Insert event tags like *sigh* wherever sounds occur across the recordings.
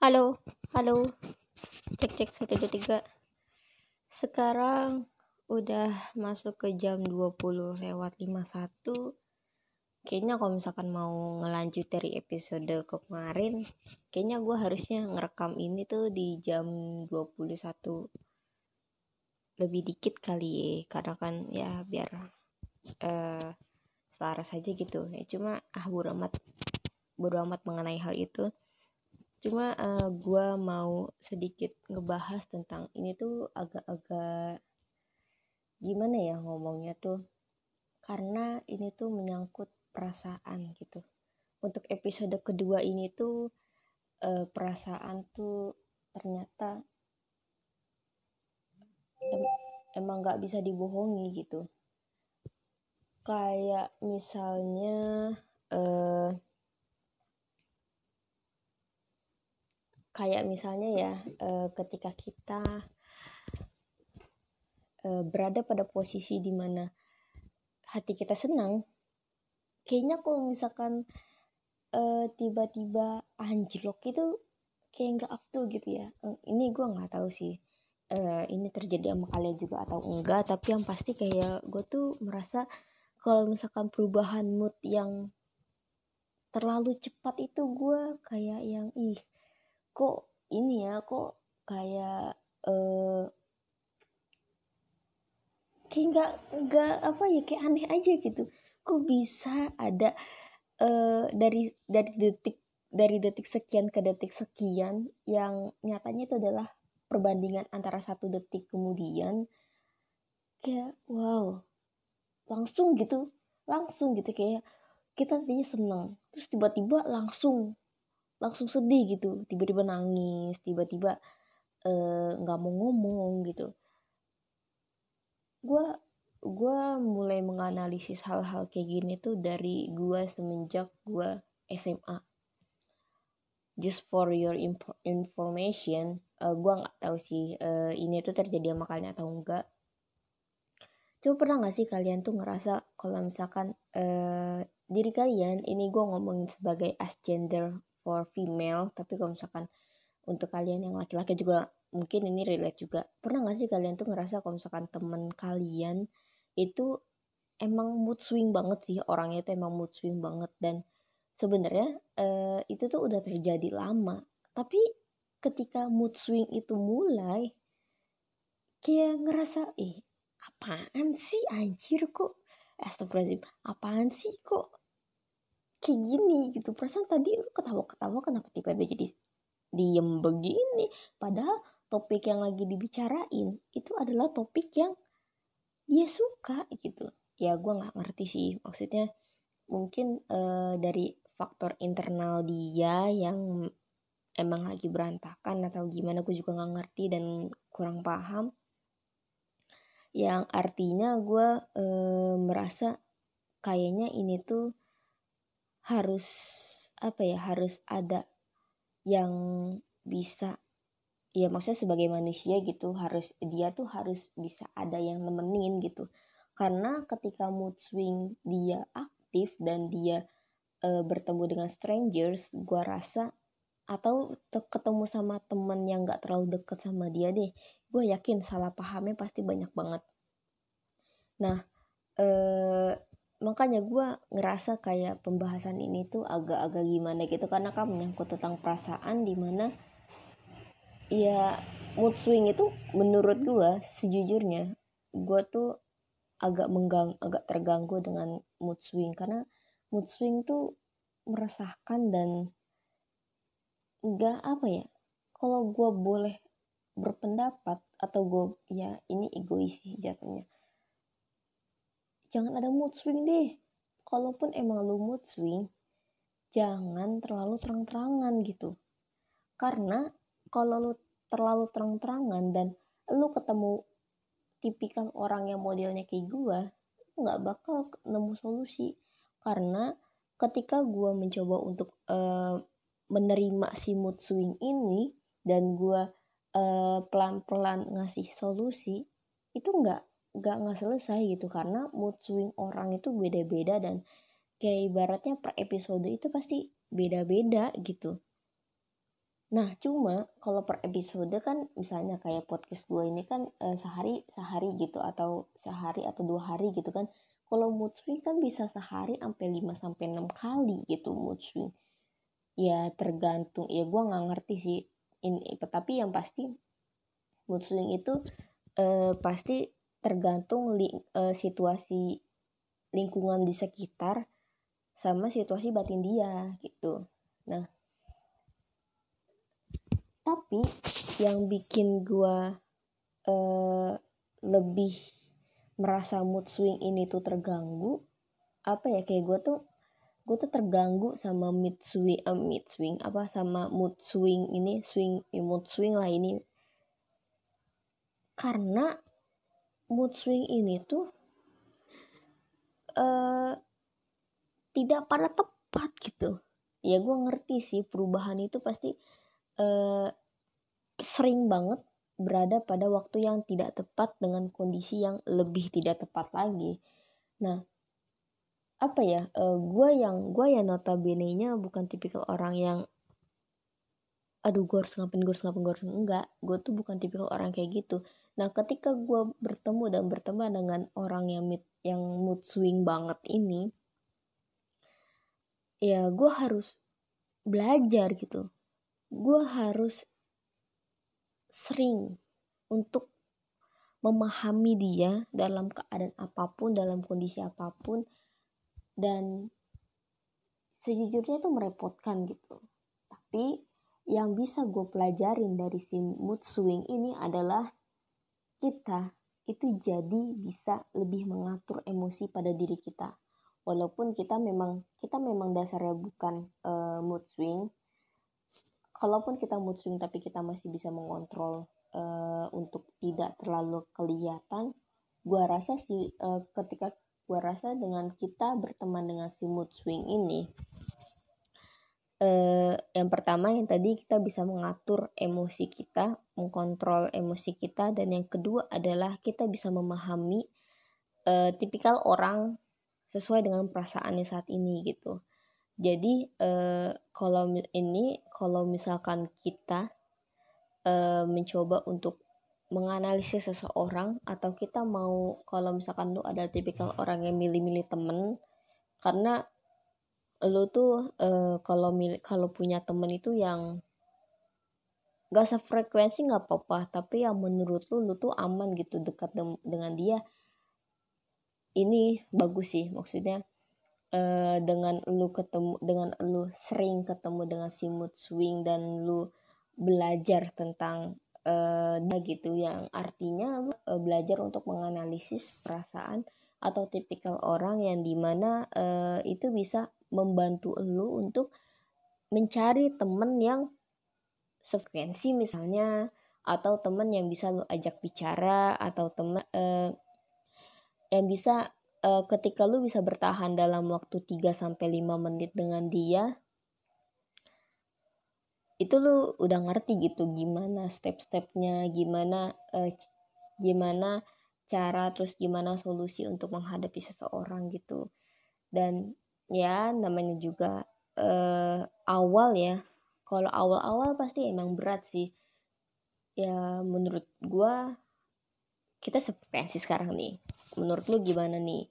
Halo, halo. Cek cek satu dua tiga. Sekarang udah masuk ke jam 20 lewat 51. Kayaknya kalau misalkan mau ngelanjut dari episode kemarin, kayaknya gue harusnya ngerekam ini tuh di jam 21 lebih dikit kali ya, karena kan ya biar uh, selaras aja gitu. Ya cuma ah bodo amat bodo amat mengenai hal itu cuma uh, gue mau sedikit ngebahas tentang ini tuh agak-agak gimana ya ngomongnya tuh karena ini tuh menyangkut perasaan gitu. Untuk episode kedua ini tuh uh, perasaan tuh ternyata em emang nggak bisa dibohongi gitu. Kayak misalnya uh, kayak misalnya ya uh, ketika kita uh, berada pada posisi di mana hati kita senang kayaknya kalau misalkan tiba tiba-tiba anjlok itu kayak nggak up to gitu ya. Ini gue nggak tahu sih uh, ini terjadi sama kalian juga atau enggak tapi yang pasti kayak gue tuh merasa kalau misalkan perubahan mood yang terlalu cepat itu gue kayak yang ih kok ini ya kok kayak uh, kayak nggak nggak apa ya kayak aneh aja gitu. Kok bisa ada uh, dari dari detik dari detik sekian ke detik sekian yang nyatanya itu adalah perbandingan antara satu detik kemudian kayak wow langsung gitu langsung gitu kayak kita tadinya senang terus tiba-tiba langsung langsung sedih gitu tiba-tiba nangis tiba-tiba eh, nggak uh, mau ngomong gitu. Gue gue mulai menganalisis hal-hal kayak gini tuh dari gue semenjak gue SMA just for your information uh, eh, gue nggak tahu sih uh, ini tuh terjadi sama kalian atau enggak coba pernah gak sih kalian tuh ngerasa kalau misalkan uh, diri kalian ini gue ngomongin sebagai as gender for female tapi kalau misalkan untuk kalian yang laki-laki juga mungkin ini relate juga. Pernah gak sih kalian tuh ngerasa kalau misalkan temen kalian itu emang mood swing banget sih orangnya itu emang mood swing banget. Dan sebenarnya uh, itu tuh udah terjadi lama. Tapi ketika mood swing itu mulai kayak ngerasa eh apaan sih anjir kok? Astagfirullahaladzim apaan sih kok kayak gini gitu. Perasaan tadi lu ketawa-ketawa kenapa tiba-tiba jadi diem begini? Padahal topik yang lagi dibicarain itu adalah topik yang dia suka gitu. Ya gue nggak ngerti sih. Maksudnya mungkin uh, dari faktor internal dia yang emang lagi berantakan atau gimana gue juga nggak ngerti dan kurang paham. Yang artinya gue e, merasa kayaknya ini tuh harus apa ya harus ada yang bisa ya maksudnya sebagai manusia gitu harus dia tuh harus bisa ada yang nemenin gitu. Karena ketika mood swing dia aktif dan dia e, bertemu dengan strangers gua rasa atau ketemu sama temen yang gak terlalu deket sama dia deh gue yakin salah pahamnya pasti banyak banget. Nah eh, makanya gue ngerasa kayak pembahasan ini tuh agak-agak gimana gitu karena kan menyangkut tentang perasaan di mana ya mood swing itu menurut gue sejujurnya gue tuh agak menggang agak terganggu dengan mood swing karena mood swing tuh meresahkan dan enggak apa ya kalau gue boleh berpendapat atau gue ya ini egois sih jatuhnya jangan ada mood swing deh. Kalaupun emang lu mood swing jangan terlalu terang-terangan gitu. Karena kalau lu terlalu terang-terangan dan lu ketemu tipikal orang yang modelnya kayak gue nggak bakal nemu solusi. Karena ketika gue mencoba untuk uh, menerima si mood swing ini dan gue uh, pelan-pelan ngasih solusi itu nggak gak nggak selesai gitu karena mood swing orang itu beda-beda dan kayak ibaratnya per episode itu pasti beda-beda gitu Nah, cuma kalau per episode kan misalnya kayak podcast gue ini kan eh, sehari sehari gitu atau sehari atau dua hari gitu kan. Kalau mood swing kan bisa sehari sampai 5 sampai 6 kali gitu mood swing. Ya tergantung ya gue nggak ngerti sih ini tapi yang pasti mood swing itu eh, pasti tergantung li, eh, situasi lingkungan di sekitar sama situasi batin dia gitu. Nah, tapi yang bikin gue uh, lebih merasa mood swing ini tuh terganggu apa ya kayak gue tuh gue tuh terganggu sama mood swing uh, mood swing apa sama mood swing ini swing mood swing lah ini karena mood swing ini tuh uh, tidak pada tepat gitu ya gue ngerti sih perubahan itu pasti uh, sering banget berada pada waktu yang tidak tepat dengan kondisi yang lebih tidak tepat lagi. Nah, apa ya? Uh, gue yang gue yang notabene-nya bukan tipikal orang yang aduh gue harus ngapain gue harus ngapain gue harus enggak gue tuh bukan tipikal orang kayak gitu nah ketika gue bertemu dan berteman dengan orang yang mid, yang mood swing banget ini ya gue harus belajar gitu gue harus sering untuk memahami dia dalam keadaan apa pun, dalam kondisi apa pun, dan sejujurnya itu merepotkan gitu. Tapi yang bisa gue pelajarin dari si mood swing ini adalah kita itu jadi bisa lebih mengatur emosi pada diri kita. Walaupun kita memang kita memang dasarnya bukan uh, mood swing, kalaupun kita mood swing tapi kita masih bisa mengontrol uh, untuk tidak terlalu kelihatan gua rasa sih uh, ketika gua rasa dengan kita berteman dengan si mood swing ini uh, yang pertama yang tadi kita bisa mengatur emosi kita mengkontrol emosi kita dan yang kedua adalah kita bisa memahami uh, tipikal orang sesuai dengan perasaannya saat ini gitu. Jadi uh, kalau ini kalau misalkan kita uh, mencoba untuk menganalisis seseorang atau kita mau kalau misalkan lu ada tipikal orang yang milih-milih temen karena lu tuh uh, kalau milih kalau punya temen itu yang gak sefrekuensi nggak apa-apa tapi yang menurut lu lu tuh aman gitu dekat dengan dia. Ini bagus sih maksudnya uh, dengan lu ketemu dengan lu sering ketemu dengan si mood swing dan lu belajar tentang uh, gitu yang artinya lu uh, belajar untuk menganalisis perasaan atau tipikal orang yang di mana uh, itu bisa membantu lu untuk mencari temen yang sefrekuensi misalnya atau temen yang bisa lu ajak bicara atau temen uh, yang bisa uh, ketika lu bisa bertahan dalam waktu 3 sampai 5 menit dengan dia itu lu udah ngerti gitu gimana step-stepnya gimana uh, gimana cara terus gimana solusi untuk menghadapi seseorang gitu. Dan ya namanya juga uh, awal ya. Kalau awal-awal pasti emang berat sih. Ya menurut gua kita seperti sekarang nih. Menurut lu gimana nih?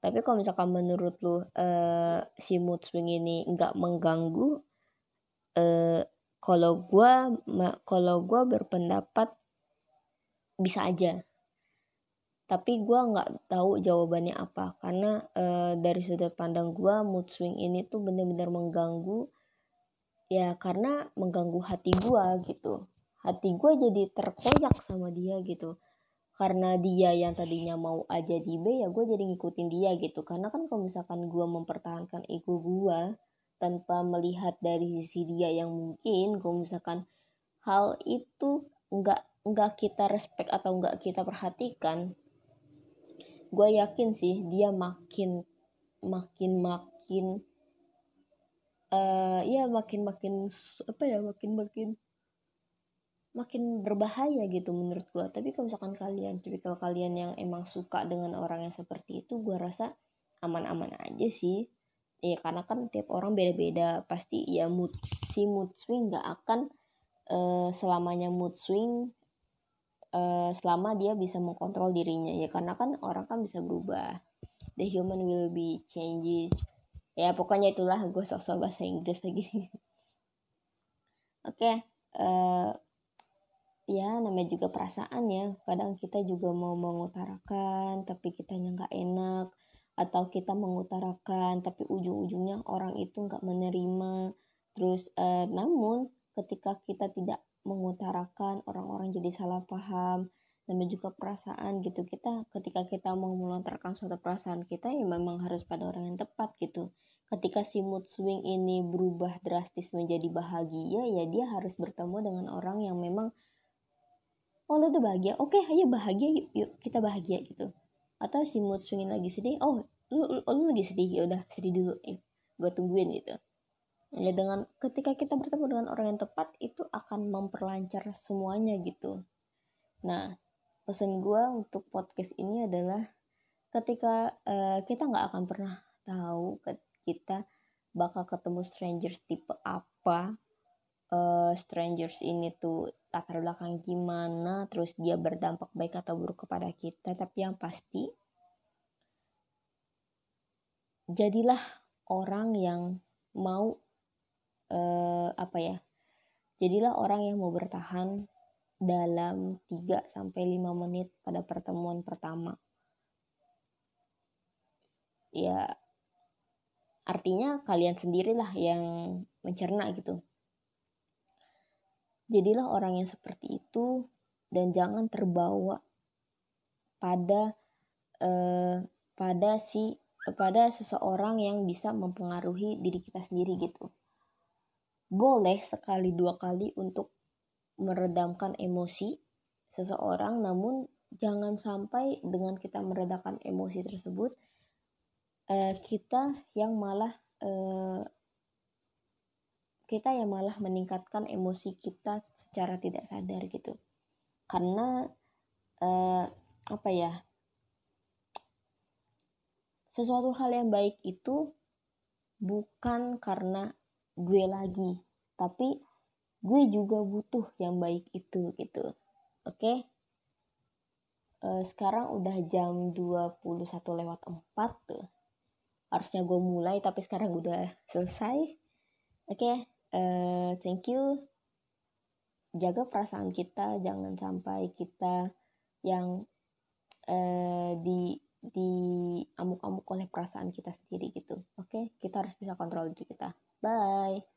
Tapi kalau misalkan menurut lu uh, si mood swing ini nggak mengganggu uh, kalau gue kalau gue berpendapat bisa aja tapi gue nggak tahu jawabannya apa. Karena uh, dari sudut pandang gue mood swing ini tuh bener-bener mengganggu ya karena mengganggu hati gue gitu. Hati gue jadi terkoyak sama dia gitu. Karena dia yang tadinya mau aja di B ya gue jadi ngikutin dia gitu. Karena kan kalau misalkan gue mempertahankan ego gue tanpa melihat dari sisi dia yang mungkin kalau misalkan hal itu nggak nggak kita respect atau nggak kita perhatikan gue yakin sih dia makin makin makin uh, ya makin makin apa ya makin makin makin berbahaya gitu menurut gue tapi kalau misalkan kalian tipikal kalian yang emang suka dengan orang yang seperti itu gue rasa aman-aman aja sih. Ya karena kan tiap orang beda-beda. Pasti ya mood si mood swing nggak akan uh, selamanya mood swing uh, selama dia bisa mengkontrol dirinya ya. Karena kan orang kan bisa berubah. The human will be changes. Ya pokoknya itulah. Gue sok-sok bahasa Inggris lagi. *laughs* Oke okay, uh, ya namanya juga perasaan ya. Kadang kita juga mau mengutarakan tapi kitanya nggak enak. Atau kita mengutarakan tapi ujung-ujungnya orang itu nggak menerima. Terus eh, namun ketika kita tidak mengutarakan orang-orang jadi salah paham namanya juga perasaan gitu. Kita ketika kita mau melontarkan suatu perasaan kita ya memang harus pada orang yang tepat gitu. Ketika si mood swing ini berubah drastis menjadi bahagia ya dia harus bertemu dengan orang yang memang oh lo udah bahagia? Oke okay, ayo bahagia yuk, yuk kita bahagia gitu. Atau si mood swingin lagi sedih oh lu, lu, lu lagi sedih? Ya udah sedih dulu eh, gue tungguin gitu ya dengan ketika kita bertemu dengan orang yang tepat itu akan memperlancar semuanya gitu. Nah pesan gue untuk podcast ini adalah ketika uh, kita nggak akan pernah tahu kita bakal ketemu strangers tipe apa uh, strangers ini tuh latar belakang gimana, terus dia berdampak baik atau buruk kepada kita, tapi yang pasti jadilah orang yang mau uh, apa ya? Jadilah orang yang mau bertahan dalam 3 sampai 5 menit pada pertemuan pertama. Ya artinya kalian sendirilah yang mencerna gitu Jadilah orang yang seperti itu dan jangan terbawa pada eh, pada si pada seseorang yang bisa mempengaruhi diri kita sendiri gitu. Boleh sekali dua kali untuk meredamkan emosi seseorang, namun jangan sampai dengan kita meredakan emosi tersebut eh, kita yang malah eh, kita yang malah meningkatkan emosi kita secara tidak sadar gitu. Karena eh, apa ya sesuatu hal yang baik itu bukan karena gue lagi. Tapi gue juga butuh yang baik itu gitu. Oke? Okay? uh, sekarang udah jam 21 lewat 4 tuh. Harusnya gue mulai tapi sekarang udah selesai. Oke? Okay? uh, thank you. Jaga perasaan kita jangan sampai kita yang uh, di di amuk-amuk oleh perasaan kita sendiri gitu. Oke? Okay? kita harus bisa kontrol diri kita bye